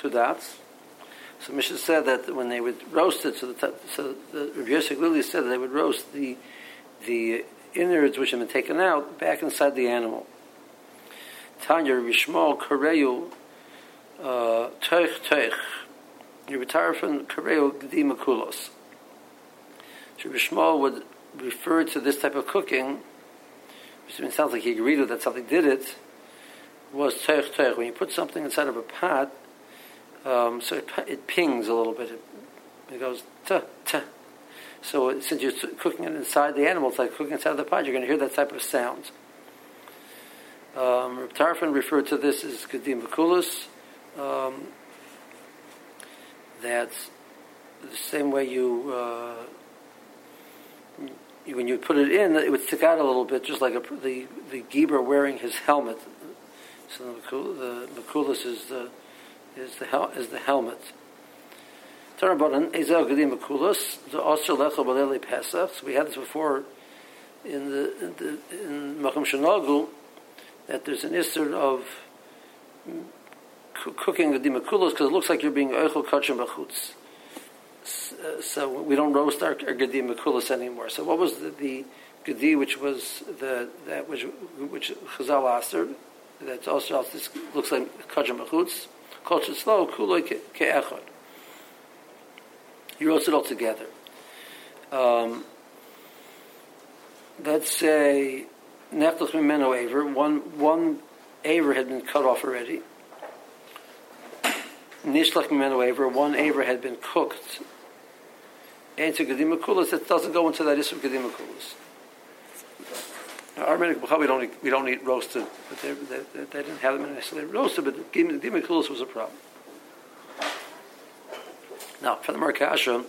Two dots. So Mishnah said that when they would roast it, so the, so the Rabbi Yosef Lili said that they would roast the the innards which had been taken out back inside the animal. Tanya Rabbi Shmuel Kareyu uh, Teich Teich. You retire from Kareyu Gdima Kulos. So Rabbi Shmuel would refer to this type of cooking, which sounds like he agreed with that something did it, was Teich Teich. When you put something inside of a pot, um, so it, it, pings a little bit. It, it goes ta ta. So since you're cooking it inside the animal, it's like cooking inside the pot. You're going to hear that type of sound. Um, Tarfon referred to this as Kadim Bakulis. Um, that's the same way you, uh, you, when you put it in, it would stick out a little bit, just like a, the the Geber wearing his helmet. So the, the Bakulis is the is the hel- is the helmet. Turn about an Ezel Gadim Bakulis, the Osir Lechel Baleli Pesach. So we had this before in the in, the, in Macham Shanagu that there's an issur of cooking the dimakulos because it looks like you're being oichel kachim b'chutz. Uh, so we don't roast our, our gedi anymore. So what was the, the gedi which was the that which which Chazal aster that's also this looks like kachim b'chutz. Culture slow kuloi ke'echad. You roast it all together. Um, let's say Neftoch Mimeno Aver, one, one Aver had been cut off already. Nishlach Mimeno Aver, one Aver had been cooked. And to Gedimakulas, it doesn't go into that issue of Gedimakulas. Our we don't eat, we don't eat roasted, but they, they, they didn't have them necessarily roasted, but Gedimakulas was a problem. Now, for the Merkasha,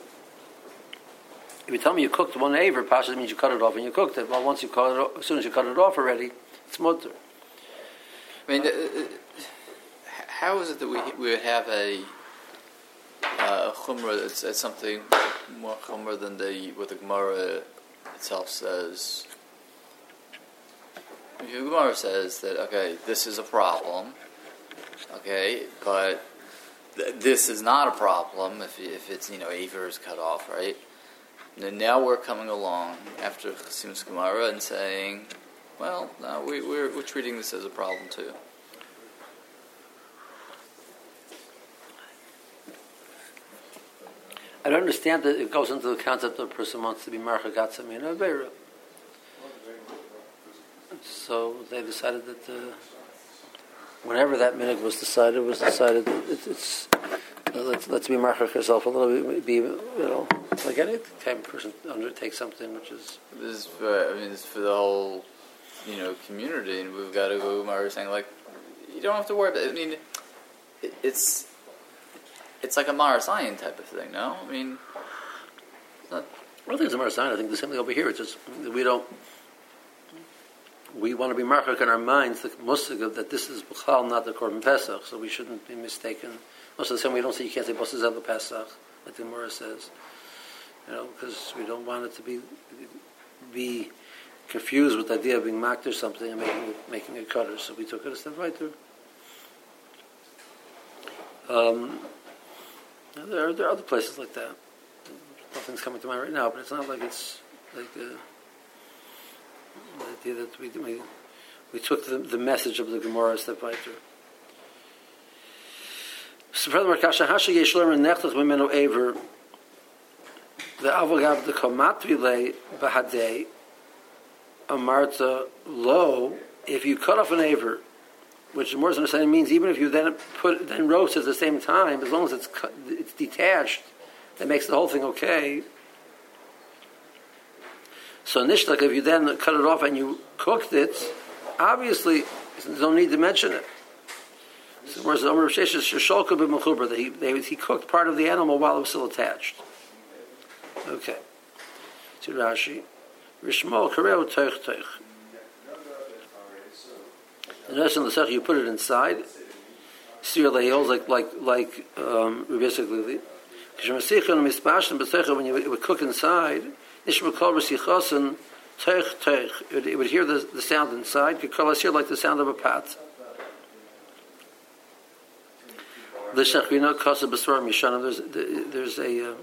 if you tell me you cooked one aver, Pasha it means you cut it off and you cooked it. Well, once you cut it off, as soon as you cut it off already, it's mutter. I mean, uh, uh how is it that we we would have a uh, chumrah that's something more chumrah than the what the Gemara itself says? Gemara says that okay, this is a problem, okay, but th- this is not a problem if if it's you know aver is cut off, right? And now we're coming along after Chasim's Gemara and saying, well, no, we, we're, we're treating this as a problem too. I don't understand that it goes into the concept of a person wants to be Marcha Gatzamin Avera. So they decided that uh, whenever that minute was decided, was decided that it's let's let's be marchach yourself a little bit. Be you know like any kind of person undertake something which is. This is for, I mean, it's for the whole you know community, and we've got to go. Mara saying like, you don't have to worry about. It. I mean, it, it's it's like a Marasayan type of thing. No, I mean, it's not. I don't think it's a Marasayan. I think the same thing over here. It's just we don't we want to be marchak in our minds the musig that this is b'chal, not the korban pesach, so we shouldn't be mistaken. Also, the same we don't say you can't say bosses the pesach, like the Gemara says, you know, because we don't want it to be be confused with the idea of being mocked or something and making making a cutter. So we took it a step further. Um, there, are, there are other places like that. Nothing's coming to mind right now, but it's not like it's like. Uh, the idea that we, we, we took the, the message of the Gemara a step weiter. Furthermore, kasha hasha yesh lemer nechtach mimeno aver the avogav the komat vile bahadei amarta lo if you cut off an aver which the more understanding means even if you then put then roast at the same time as long as it's cut, it's detached that makes the whole thing okay so nishlak, if you then cut it off and you cooked it, obviously there's no need to mention it. Whereas the Omer Shesh is Shosholka b'mechuber, that he, they, he cooked part of the animal while it was still attached. Okay. To Rashi. Rishmol kareo teich teich. And rest in the sech, you put it inside. Sir leils like like like um, basically. When you cook inside, It would hear the, the sound inside. Kikalas hear like the sound of a pat. The Shechrina Kasa. There's there's a uh,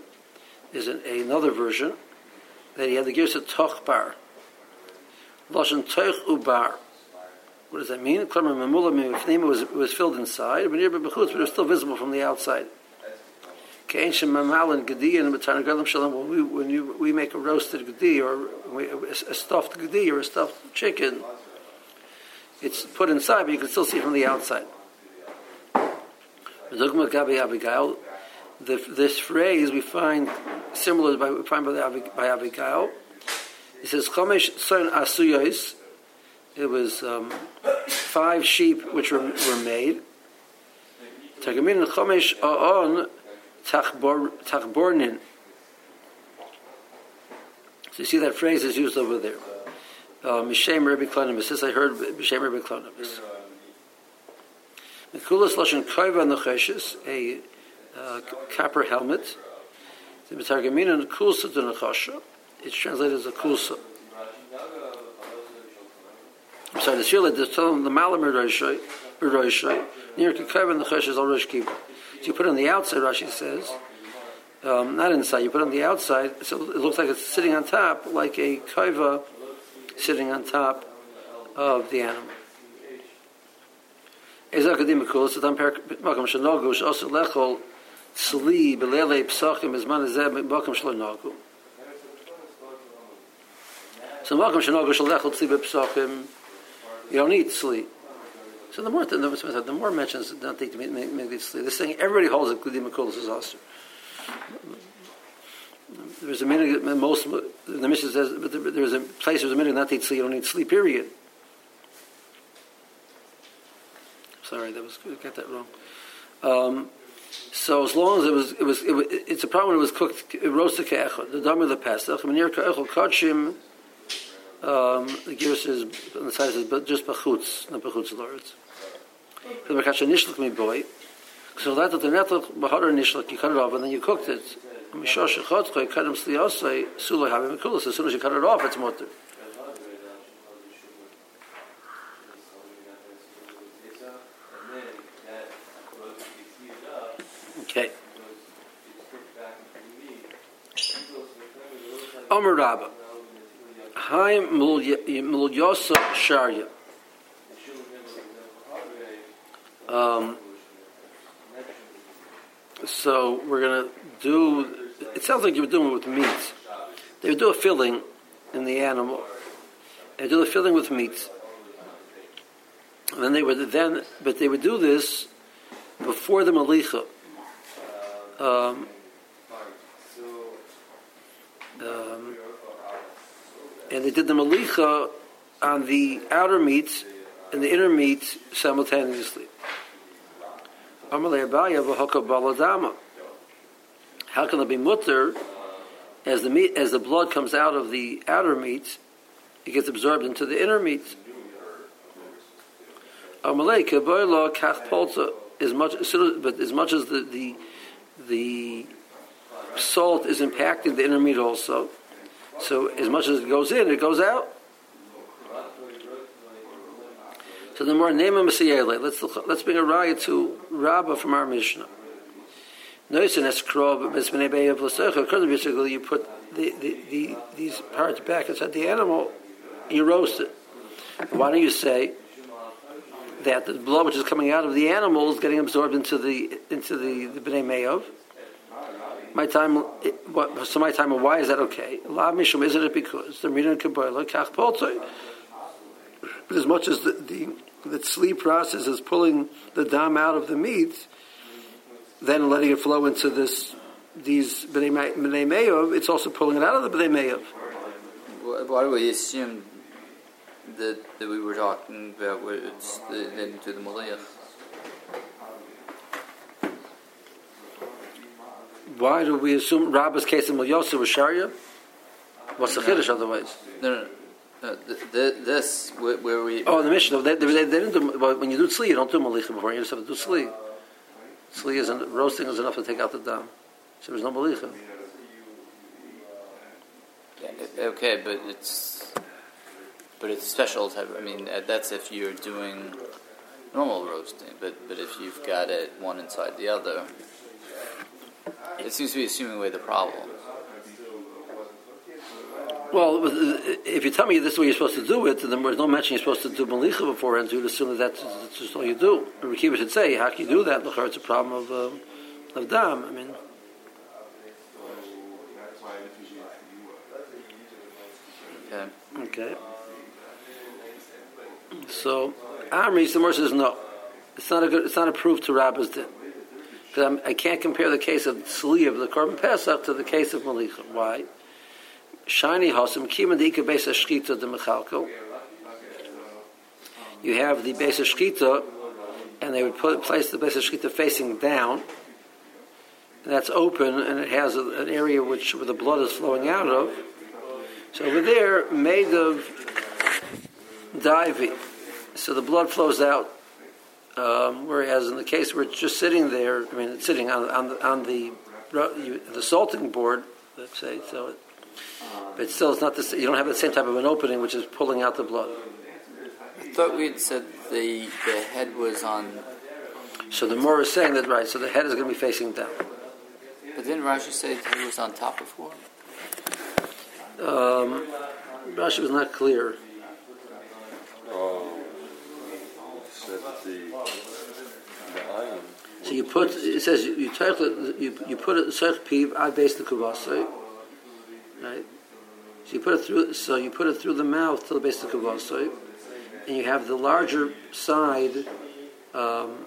is an, another version that he had the gears of Tochbar. Lashon Toch Ubar. What does that mean? Mifnim was was filled inside, but it was still visible from the outside. When we, when you, we make a roasted gedi or a stuffed gedi or a stuffed chicken, it's put inside, but you can still see from the outside. The, this phrase we find similar by, we find by, the, by Abigail. It says Chomesh Son Asuyos. It was um, five sheep which were, were made. Tagamin Chomesh Aon Tachbornin. So you see that phrase is used over there. Uh, Mishem Rabbi Klonimus. This I heard Mishem Rabbi Klonimus. Mekulas Lashon Koiva Necheshes, a uh, copper helmet. The Mitargamina Kulsa to Nechasha. It's translated as a Kulsa. I'm sorry, the Shila, the Malam Roshai, near Koiva Necheshes al Rosh Kippur. So you put it on the outside, Rashi says, um, not inside, you put it on the outside, so it looks like it's sitting on top, like a kaiva sitting on top of the animal. So you don't need sleep. So the more the, the more mentions don't think to make, make, this this thing everybody holds it Kudim Kulis is also. There's a minute most the mission says but there's a place there's a minute not to sleep you don't need sleep period. Sorry, that was I got that wrong. Um, so as long as it was, it was, it, it's a problem it was cooked, it roasted ke'echad, the dam of the pesach, menir ke'echad kodshim, um, the gear says, on the side says, but just bachutz, not bachutz lords. The mekasha nishlach me boy. So that the netlach bahar nishlach, you cut it off and then you cooked it. Mishosh echotcho, you cut him sliyosai, sulay havim mekulas. As soon as you cut it off, it's mutter. Okay. Omer Rabbah. Haim Mulyosa Sharya. Um, so we're going to do, it sounds like you were doing it with meat. They would do a filling in the animal. They do the filling with meat. And then they would then, but they would do this before the malicha. Um, and they did the malicha on the outer meat and the inner meat simultaneously. How can it be mutter as the meat as the blood comes out of the outer meat, it gets absorbed into the inner meat? As much, but as much as the, the the salt is impacting the inner meat also, so as much as it goes in, it goes out. So the more name of let's let's bring a raya to Rabbah from our Mishnah. Notice in Eskrov, basically you put the, the, the, these parts back inside the animal, you roast it. Why don't you say that the blood which is coming out of the animal is getting absorbed into the into the, the bnei me'ov? My time, what, so my time, why is that okay? La mishum, isn't it because the reading Kabbalah kach poltoy? But as much as the, the the sleep process is pulling the dam out of the meat, then letting it flow into this these bnei me'ov, it's also pulling it out of the bnei me'ov. Why do we assume that, that we were talking about it's the, then to the malach? Why do we assume Rabba's case in Yosef was Sharia? What's the chiddush otherwise? No, no, no. This where we oh the mission they, they, they didn't do when you do tzli you don't do malicha before you just have to do tzli. Tzli isn't roasting is enough to take out the dam, so there's no malicha. Okay, but it's but it's special type. I mean, uh, that's if you're doing normal roasting. But but if you've got it one inside the other, it seems to be assuming away the problem. Well, if you tell me this is what you're supposed to do it, then there's no mention you're supposed to do malicha beforehand, you'd assume that that's, that's just all you do. Rekiva should say, how can you do that? Look, It's a problem of, uh, of dam. I mean, Okay. okay. So, Amri, the says no. It's not a good. It's not a proof to Rabbis din. Because I can't compare the case of Sli of the Korban Pesach to the case of Malicha. Why? Shiny Hosim Kiman Dika Besa Shchita de Mechalko. You have the Besa Shchita, and they would put place the Besa Shchita facing down. That's open, and it has a, an area which where the blood is flowing out of. So over there, made of diving, so the blood flows out um, whereas in the case where it's just sitting there, I mean, it's sitting on, on, the, on the, the salting board, let's say, so it, but still it's not the, you don't have the same type of an opening which is pulling out the blood. I thought we had said the, the head was on. So the more is saying that, right, so the head is going to be facing down. But didn't Rashi say he was on top before? Um, Rashi was not clear. So you put it says you you you, you put it seich piv I base the kavasai, right? So you put it through so you put it through the mouth to the base of the kavasai, and you have the larger side. Um,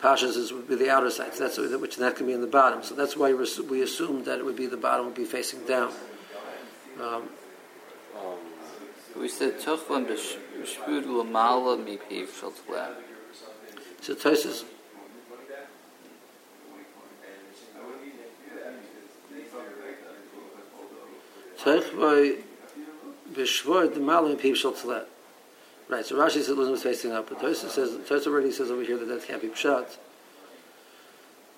Pashas is would be the outer side, so that's which that can be in the bottom. So that's why we assumed that it would be the bottom would be facing down. Um, we said Tuchlan b'shpud l'mala mipiv shel So Tosis. Teichvoi b'shvoi l'mala mipiv shel tzlet. Right, so Rashi says was facing up, but Tosis says, Tosis already says over here that that can't be pshat.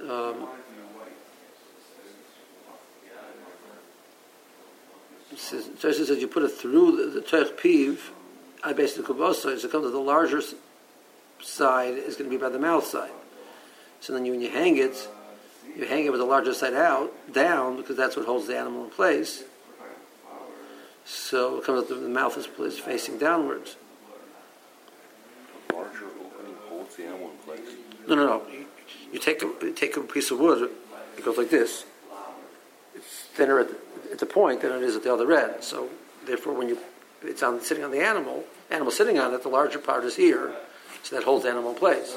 Um, Tosis says you put it through the, the Teich Piv, I basically kubosa, so it comes to the larger side is going to be by the mouth side. So then you, when you hang it, you hang it with the larger side out, down, because that's what holds the animal in place. So it comes up the, the mouth is, is facing downwards. The larger opening holds the animal in place? No, no, no. You, you take, a, you take a piece of wood, it goes like this. It's thinner at the, at the point than it is at the other end. So therefore, when you it's on sitting on the animal, animal sitting on it, the larger part is here, so that holds the animal in place.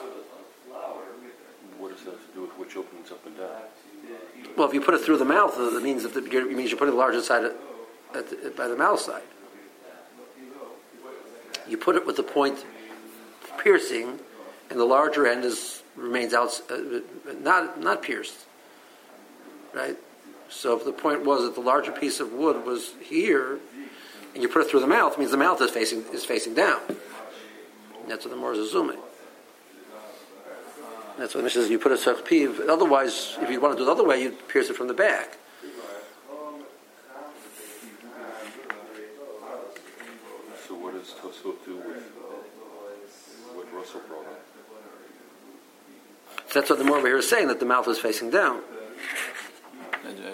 What does that have to do with which opens up and down? Well, if you put it through the mouth, it means that the, it means you're putting the larger side at, at the, by the mouth side. You put it with the point piercing, and the larger end is remains out, uh, not not pierced, right? So if the point was that the larger piece of wood was here, and you put it through the mouth, it means the mouth is facing is facing down. And that's what the more is assuming. That's what it says. You put a piv. Otherwise, if you want to do it the other way, you'd pierce it from the back. So what does Tosfot do with what Russell brought up? So that's what the more over here is saying that the mouth is facing down.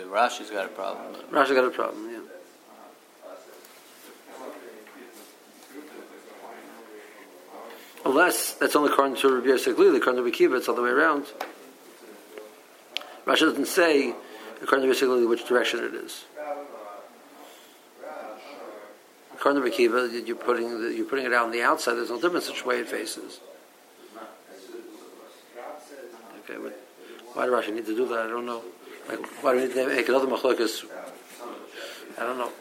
Rashi's got a problem. Rashi's got a problem, yeah. Unless that's only according to Rabbi Yosef Glili, according to Rabbi it's all the way around. Rashi doesn't say, according to Yosef Glili, which direction it is. According to Rabbi you're putting, the, you're putting it out on the outside, there's no difference which way it faces. Okay, but why do Rashi need to do that? I don't know. Like, why do they make another machlokas? I don't know.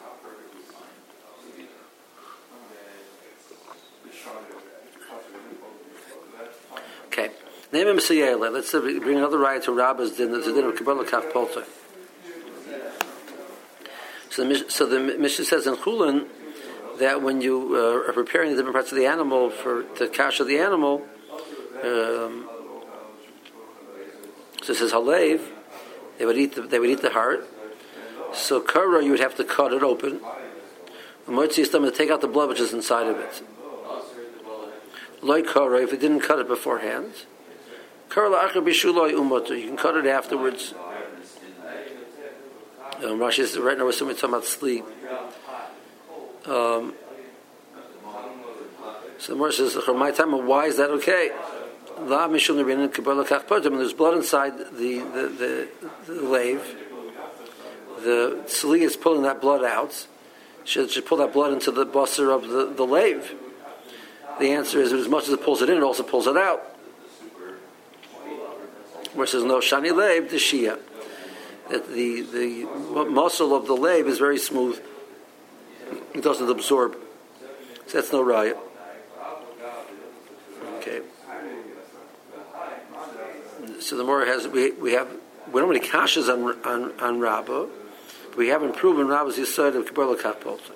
Okay. Name him Let's bring another riot to Rabba's din, the din of Kabbalah Kaf Polter. So the, so the says in Chulin that when you uh, are preparing the different parts of the animal for the cash of the animal, um, so it says Halev, they would eat the, they would eat the heart. So kara, you would have to cut it open. Motzi to take out the blood which is inside of it. loy kara, if it didn't cut it beforehand. You can cut it afterwards. Um, Rashi is right now we're talking about sleep. Um, so Gemara says, my time, why is that okay? La mishul nerin kabbalah kach potem. There's blood inside the the the, the lave. The sli is pulling that blood out. Should, should pull that blood into the busser of the, the lave. The answer is, as much as it pulls it in, it also pulls it out. Where it says no shani lave the shia. That the the muscle of the lave is very smooth. It doesn't absorb. So that's no riot. Okay. So the more has we we have we don't have any kashas on on on we haven't proven Rabbah's yisoid of Kabbalah Kapolta.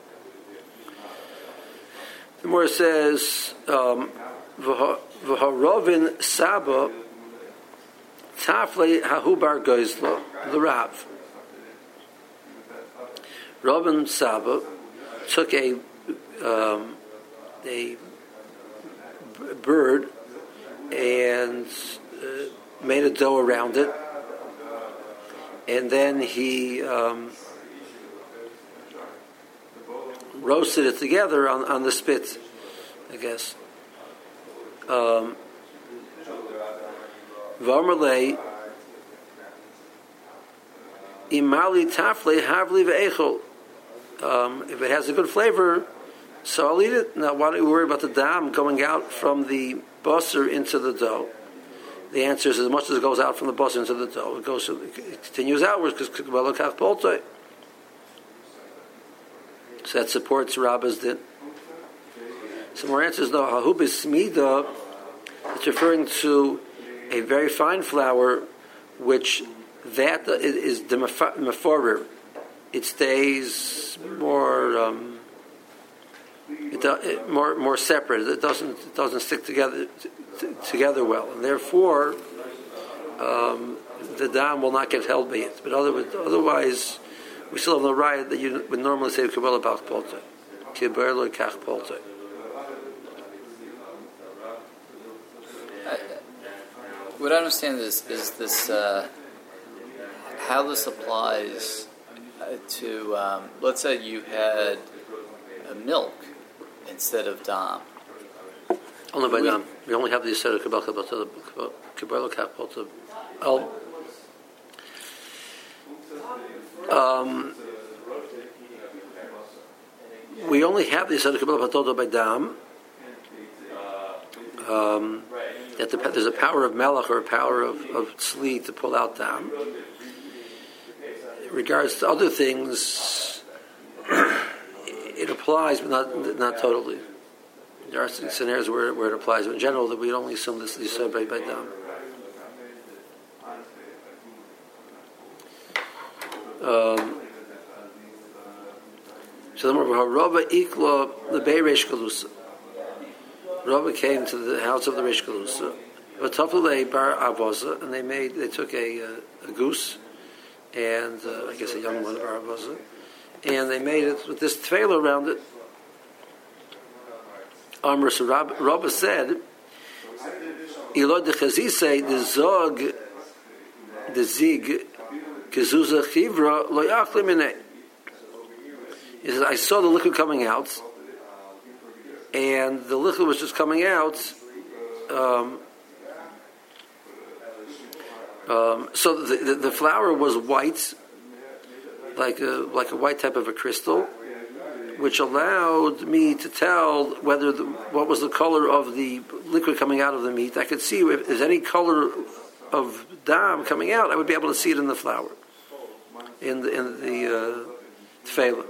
The more says um, v'harovin saba tafle hahubar goizlo the Rav. Ravin Saba took a um, a bird and uh, made a dough around it, and then he um, roasted it together on, on the spit, I guess. Um, Varmalei imali tafle havli ve'echol. Um, if it has a good flavor, so I'll eat it. Now, why don't you worry about the dam going out from the busser into the dough? The answer is as much as it goes out from the busser into the dough, it goes, it continues outwards because So that supports Rabba's din. Some more answers though. Hahubis smida. It's referring to a very fine flour, which that is the meforer. It stays more. Um, it, it, more more separate. It doesn't it doesn't stick together t- together well, and therefore um, the dam will not get held by it. But other, otherwise, we still have the right that you would normally say kabbalah bach polta, kibbutz kach polta. What I understand is is this uh, how this applies uh, to um, let's say you had a milk instead of dam. Only by we, dam. We only have the set of kabbalah kabbalah el. Um, we only have the set of kabbalah by dam. Um, that the, there's a power of melech or a power of, of tzli to pull out dam. In regards to other things, it applies, but not not totally. There are scenarios where, where it applies, but in general, that we only assume this is by by dam. Um, so the more ikla the Beiresh Galusa. Rabba came to the house of the Rish Galusa. Bar avoza, and they made they took a, uh, a goose and uh, I guess a young one bar avoza, and they made it with this trailer around it. Amr so Rabba said, "Ilod de chazise the zog the zig kezuza chivra lo yachlimine." He says, "I saw the liquid coming out." And the liquid was just coming out. Um, um, so the, the, the, flour was white, like a, like a white type of a crystal, which allowed me to tell whether the, what was the color of the liquid coming out of the meat. I could see if there's any color of dam coming out. I would be able to see it in the flour, in the in the uh,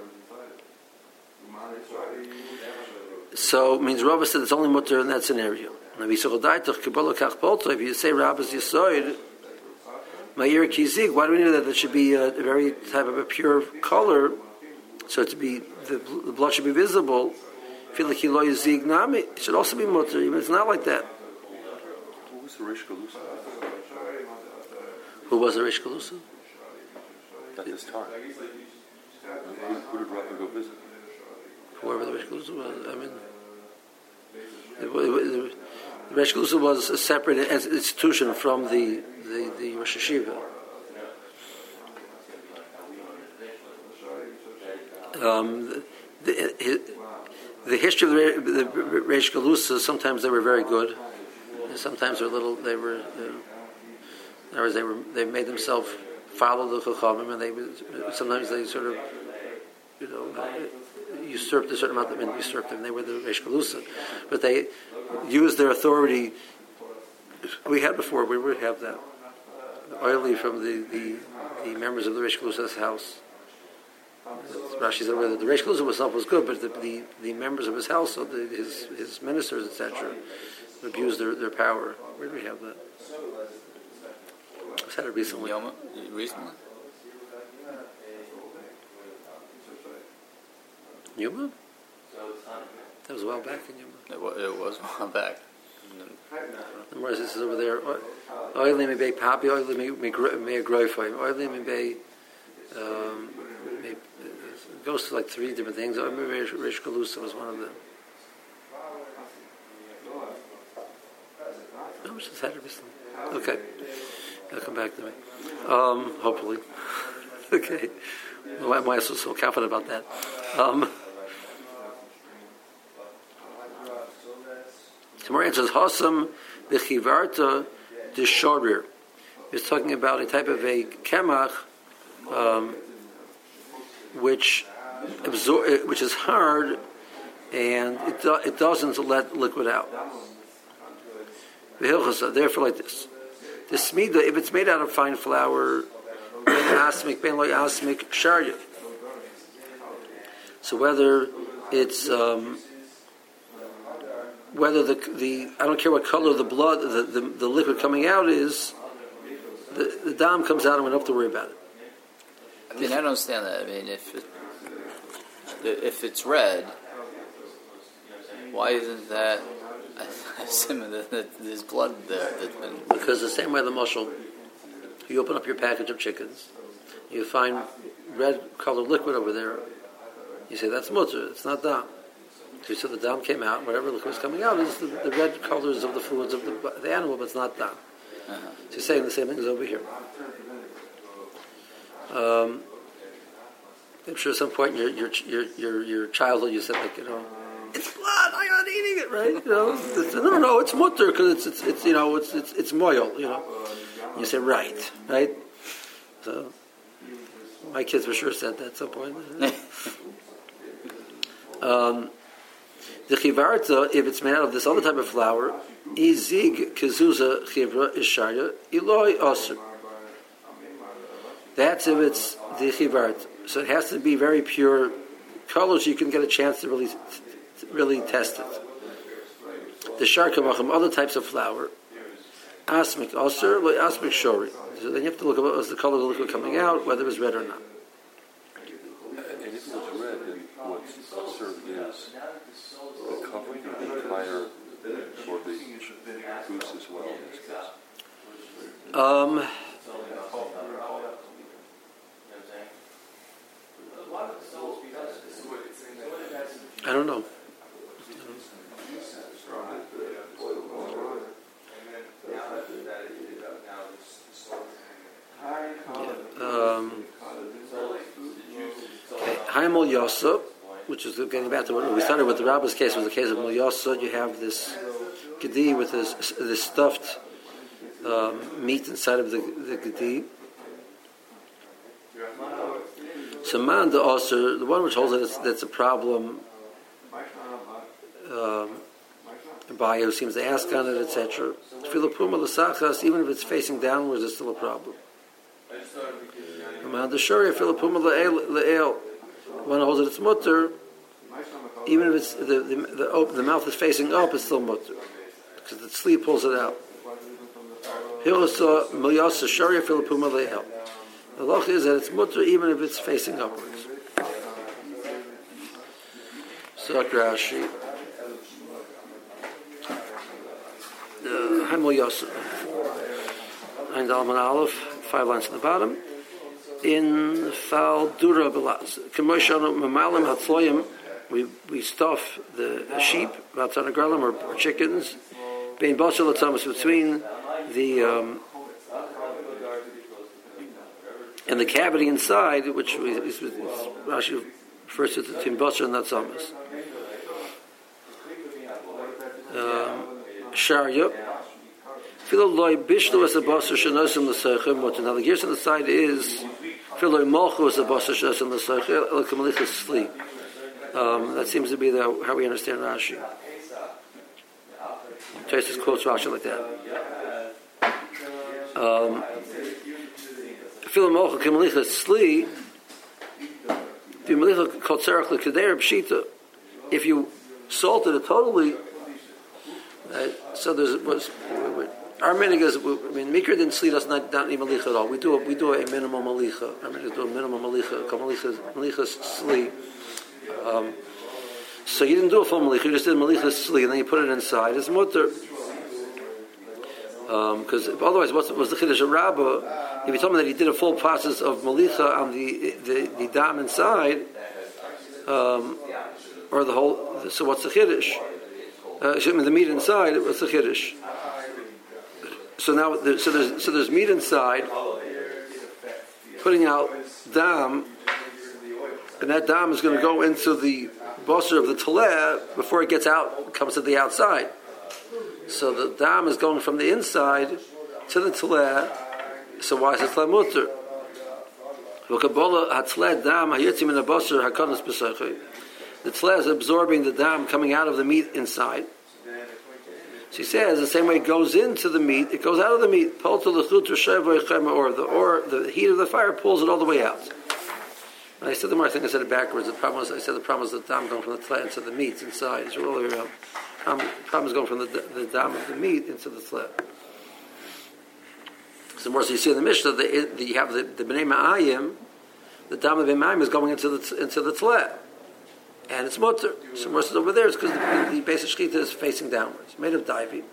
So it means Rava said it's only mutter in that scenario. If you say Rabba's Yisoid, Ma'ir Kizik, why do we know that there should be a, very type of a pure color, so to be the, the blood should be visible. Feel like Yizik Nami, it should also be mutter, even it's not like that. Who was the Rish Galusa? Who was the Rish Galusa? At this time. Who, who did Rabba go visit? Whoever the Rish was. I mean, it, it, The Reish Galusa was a separate institution from the the, the Rosh Hashiva. Um, the, the, the history of the, the Reish Galusa, sometimes they were very good, sometimes they were little. They were, in other words, they were they made themselves follow the Chachamim, and they sometimes they sort of, you know, usurped a certain amount. Of, I mean, usurped them. They were the Reish but they used their authority. We had before. We would have that oily from the, the, the members of the Reshkalusa's house. Rashi said whether the Reish Galusa himself was good, but the, the, the members of his household, the, his his ministers, etc., abused their, their power. Where do we have that? I said it recently. Recently? Yuma? That was a while back in Yuma. It was, it was a while back. The Morris says over there, oily may be papi, oily may may gro- may grow for him, oily may be, um, it goes to like three different things. Or maybe Rish Galusa was one of them. No, it's just had it. Okay, they'll come back to me. Um, hopefully. okay. Why am I so, so confident about that? Um, Tomorrow answers Hasam the Chivarta the Shorir. It's talking about a type of a kemach um, which absor- which is hard and it, do- it doesn't let liquid out. The therefore, like this. The smida, if it's made out of fine flour, ben loy asmik, sharya. So whether it's um, whether the the I don't care what color the blood the, the, the liquid coming out is, the, the dam comes out and we don't have to worry about it. I mean, I don't understand that. I mean, if it, if it's red, why isn't that assuming that, that there's blood there been Because the same way the mushel, you open up your package of chickens, you find red colored liquid over there. You say that's mutter. It's not dam. So the dam came out. Whatever liquid was coming out is the, the red colors of the fluids of the, the animal, but it's not dam. So you're saying the same thing as over here. Um, I'm sure at some point in your your your your, your childhood you said like you know. It's blood. I'm not eating it, right? You know, it's, no, no, it's mutter because it's, it's, it's, you know, it's, it's, it's moil. You know, you say right, right. So, my kids for sure said that at some point. um, the chivarta, if it's made out of this other type of flour, izig kezuza chivra ishaya iloi osir. That's if it's the chivarta. So it has to be very pure colors. You can get a chance to really, to really test it. The sharkamachim, other types of flour, asmik osir, asmik shori. So then you have to look at what was the color of the liquid coming out, whether it was red or not. And if it was red, then what's served is the covering of the entire, or the goose as well in this case. Um, I don't know. Um, okay, Haimel Yosa, which is getting back to what we started with the Rabbi's case, was the case of Mil Yosa. You have this gedi with this, this stuffed meat inside of the, the gedi. So man the also the one which holds that it's, that's a problem. Um, by who seems to ask on it, etc. Filipuma l'sachas, even if it's facing downwards, it's still a problem. Man the shuri filipuma le'el, one holds that it's mutter, even if it's the the, the, the mouth is facing up, it's still mutter because the sleeve pulls it out. Hilasa uh, milyasa shuri filipuma le'el. The loch is that it's mutter even if it's facing upwards. So Rashi. Hamel Yosef. Ein Dalman Aleph, five lines at the bottom. In Fal Dura Belaz. Kemoshanu Mamalim Hatzloyim, we, we stuff the sheep, Vatzana Gralim, or, or chickens, being Basel Thomas between the um, and the cavity inside, which is, is, is Rashi refers to between Basel and Sharya. Philo loy as a shenosim. What the gears on the side is as a shenosim sleep. Um, that seems to be the, how we understand Rashi. Tosfos quotes Rashi like that. Um, Philo malchu kamalichas sleep. The malicha called tzarach l'kader pshita. If you salted it totally, uh, so there's was our minig is, I mean, Mikra didn't sleep us not, not even malicha at all. We do a, we do a minimum malicha. Our minig do a minimum malicha, malicha, malicha sleep. Um, so you didn't do a full malicha, you just did malicha sleep, and then you put it inside. It's mutter. Because um, otherwise, what was the chiddush of Rabbah? If you told me that he did a full process of malicha on the the, the dam inside, um, or the whole, so what's the chiddush? Uh, the meat inside, what's the chiddush? So now, so there's so there's meat inside, putting out dam, and that dam is going to go into the bosser of the taleh before it gets out, comes to the outside. So the dam is going from the inside to the taleh. So why is it taleh mutter? The tleh is absorbing the dam coming out of the meat inside. She says the same way it goes into the meat, it goes out of the meat. Or the or the heat of the fire pulls it all the way out. And I said the more I think I said it backwards. The problem was I said the problem was the dam going from the tleh into the meat inside. It's all the way around. Um, The problem is going from the, the dam of the meat into the tleh. So more so you see in the Mishnah that you have the, the bnei ma'ayim, the dam of ma'ayim is going into the into the tleh and it's mutter. So worse over there is because the, the of shkita is facing downwards, made of diving.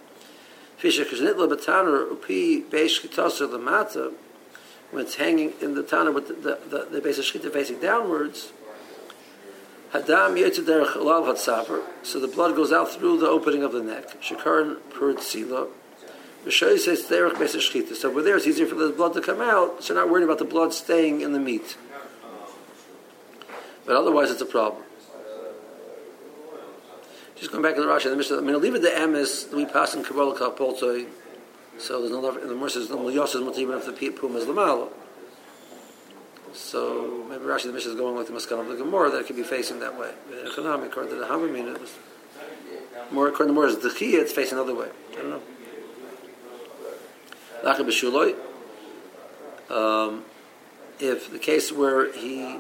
Fisher kishnitla bataner upi beish the lemata, when it's hanging in the tanner with the, the, the, the basic shkita facing downwards, hadam yetziderech alal hatzaper, so the blood goes out through the opening of the neck. Shekaran per tzila. So over there, it's easier for the blood to come out, so not worried about the blood staying in the meat. But otherwise, it's a problem. Just going back to the Rashi, the Mishnah. I mean, leave it to emes. We pass in Kabbalah Kapoltoi. So there's no love in the Mercer. There's no not even if the Pum is Lamalo. So maybe Rashi the Mishnah is going like the Maskan of the Gemara that it could be facing that way. According to the Hamamina, it was more according to more is the Chia, it's facing another way. I don't know. Lacha b'shuloi. Um, if the case where he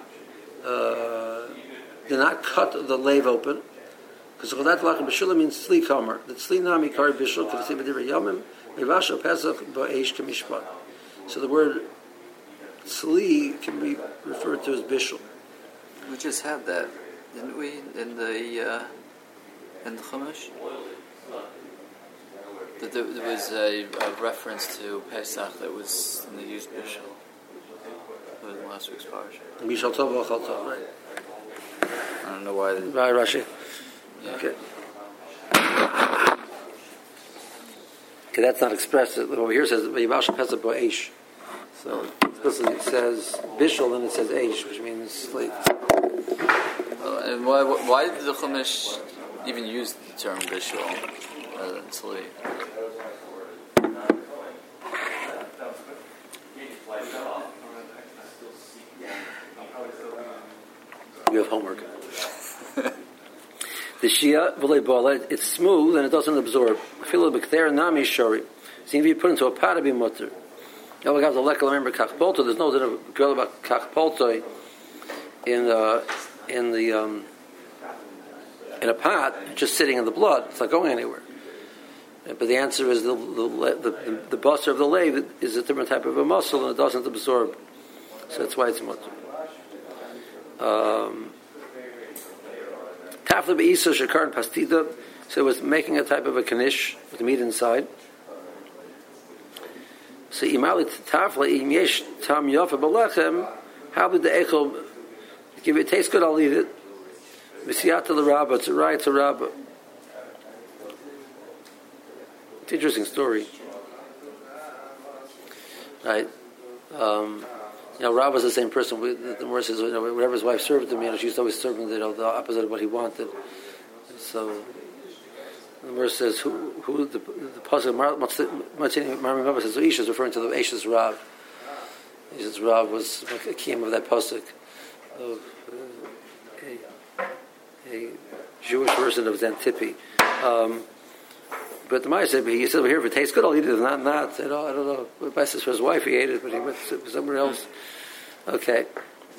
uh, did not cut the lave open, because Chodat Lachem B'Shula means Tzli Kamer. The Tzli Nami Kari B'Shul K'Vasi B'Divrei Yomim Mivasha Pesach Ba'esh K'Mishpat. So the word Tzli can be referred to as Bishul. We just had that, didn't we, in the uh, in the Chumash? That there, there was a, a, reference to Pesach that was in the used Bishul. in last week's parsha. Bishul Tov right? I don't know why. Right, Rashi. Okay. Okay, that's not expressed. Over here it says Pesach Bo'esh. So explicitly it says Bishul and it says Eish, which means slate. Well, and why, why did the Chumash even use the term Bishul rather than slate? You have homework. The Shia v'leibola, it's smooth and it doesn't absorb. Feel b'kter nami shori. See if you put into a pot to be mutter. You have to remember kachpolto. There's no girl about kachpolto in the in the um, in a pot, just sitting in the blood. It's not going anywhere. But the answer is the the, the, the buster of the lave is a different type of a muscle and it doesn't absorb. So that's why it's mutter. Um, Tafla be'isa shakar and pastida. So it was making a type of a kanish with meat inside. So imali tafla im yesh tam yofa belechem. How would the echel give it taste good? I'll eat it. Misiyata the rabba. It's a right to rabba. It's an interesting story. Right? Um, you know, Rob was the same person. We, the, the Morris says, you know, whatever his wife served him, you know, she to always serve him, you know, the opposite of what he wanted. So, the Morris says, who, who the, the puzzle, Marmi says, so Isha is referring to the Isha's Rav. Isha's Rav was a kiyam of that pasuk of uh, a, a Jewish version of Xanthippe. Um, but the Maya said, he said, well, here, if it tastes good, I'll eat it. If not, not. I don't, I don't know. But my his wife, he ate it, but he went somewhere else. Okay.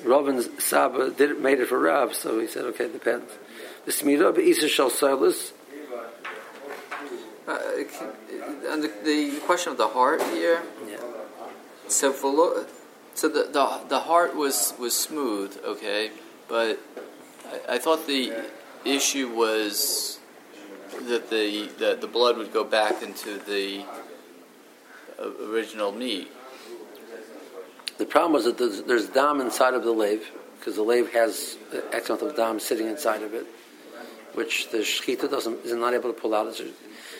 Ravin's Saba did it, made it for Rab, so he said, okay, it depends. The Smira, Isa Shal. Uh, and the, the, question of the heart here. Yeah. So for so the, the the heart was was smooth, okay, but I, I thought the issue was that the, the, the blood would go back into the uh, original meat. The problem was that there's, there's dam inside of the lave, because the lave has X amount of dam sitting inside of it, which the shechita doesn't is not able to pull out.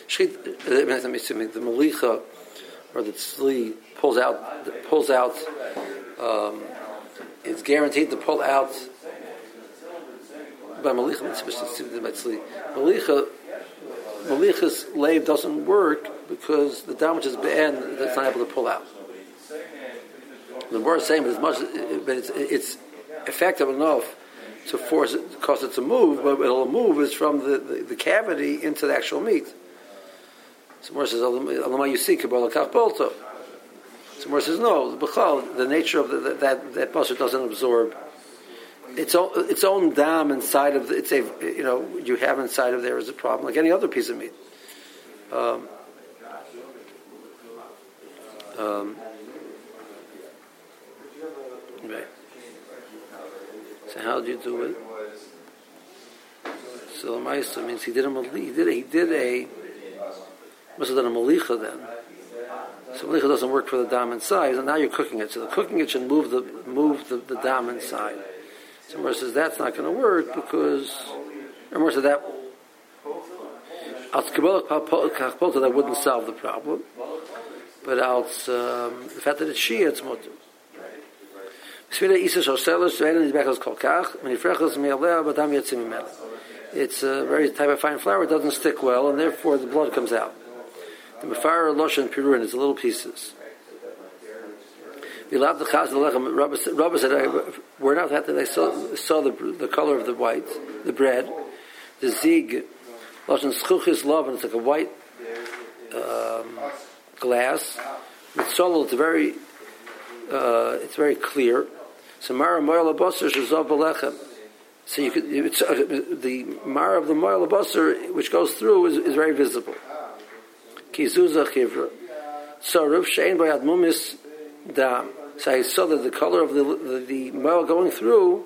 Shechita, the malicha or the tzli pulls out pulls out. Um, it's guaranteed to pull out by malicha. Malicha Malichas lave doesn't work because the damage is be'en that's not able to pull out. The word saying, but, as much, but it's, it's effective enough to force it, cause it to move, but it'll move is from the, the, the cavity into the actual meat. So Mor says, "Alama you see kabbalah bolto." So Mor says, "No, the Bakal the nature of the, that that muscle doesn't absorb its own, its own dam inside of the, it's a you know you have inside of there is a problem like any other piece of meat. Um, um, right. So how do you do it? So Lamaisa means he did a he did a, he did a must have done a malicha then. So malicha doesn't work for the dam inside, and now you're cooking it. So the cooking it should move the move the, the dam inside. So Gemara says that's not going to work because Gemara said that that wouldn't solve the problem, but out um, the fact that it's Shia, it's mutter. It's a very type of fine flour. It doesn't stick well, and therefore the blood comes out. The mefar loshan pirurin is little pieces. We're not that they saw, saw the, the color of the white, the bread, the zig, lashon schuchis love, and it's like a white um, glass. With solo, it's very, uh, it's very clear. So mara moil abosser shazav belechem. So you could, it's, uh, the mara of the moil abosser, which goes through, is, is very visible. Kizuza chivra. So Rav Shein Bayad Mumis Dam. So I saw that the color of the the, the going through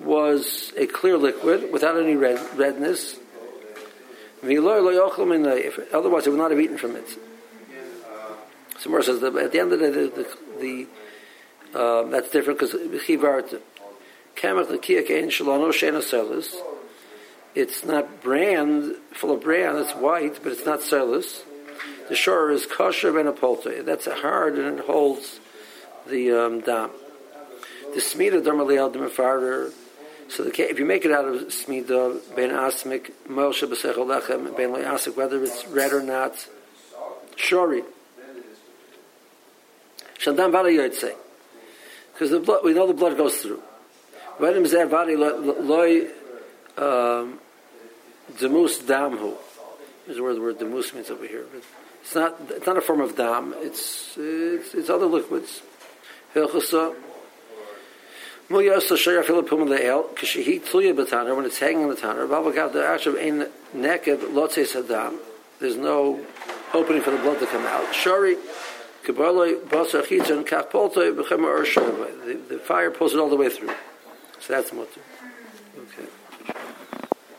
was a clear liquid without any red, redness. Otherwise, I would not have eaten from it. So Mor says that at the end of the day, the, the, the uh, that's different because it's not brand full of bran. It's white, but it's not sellus. The shore is kosher and That's hard and it holds the um, dam. The smida normally al farther. So the, if you make it out of smida ben asmik moshe b'sechol ben asik whether it's red or not, shori. Shandam vada yotze. Because the blood, we know the blood goes through. Is there vada loy um, demus damhu? Is where the word demus means over here. But it's not. It's not a form of dam. It's it's, it's other liquids. Hilchasa. Muyasa Shaya Philippum of the El, Kishihi Tluya Bataner, when it's hanging in the Tanner, Babagav the Ashav Ein Neked Lotze Saddam, there's no opening for the blood to come out. Shari, Kabbaloi The fire pulls it all the way through. So that's mutter.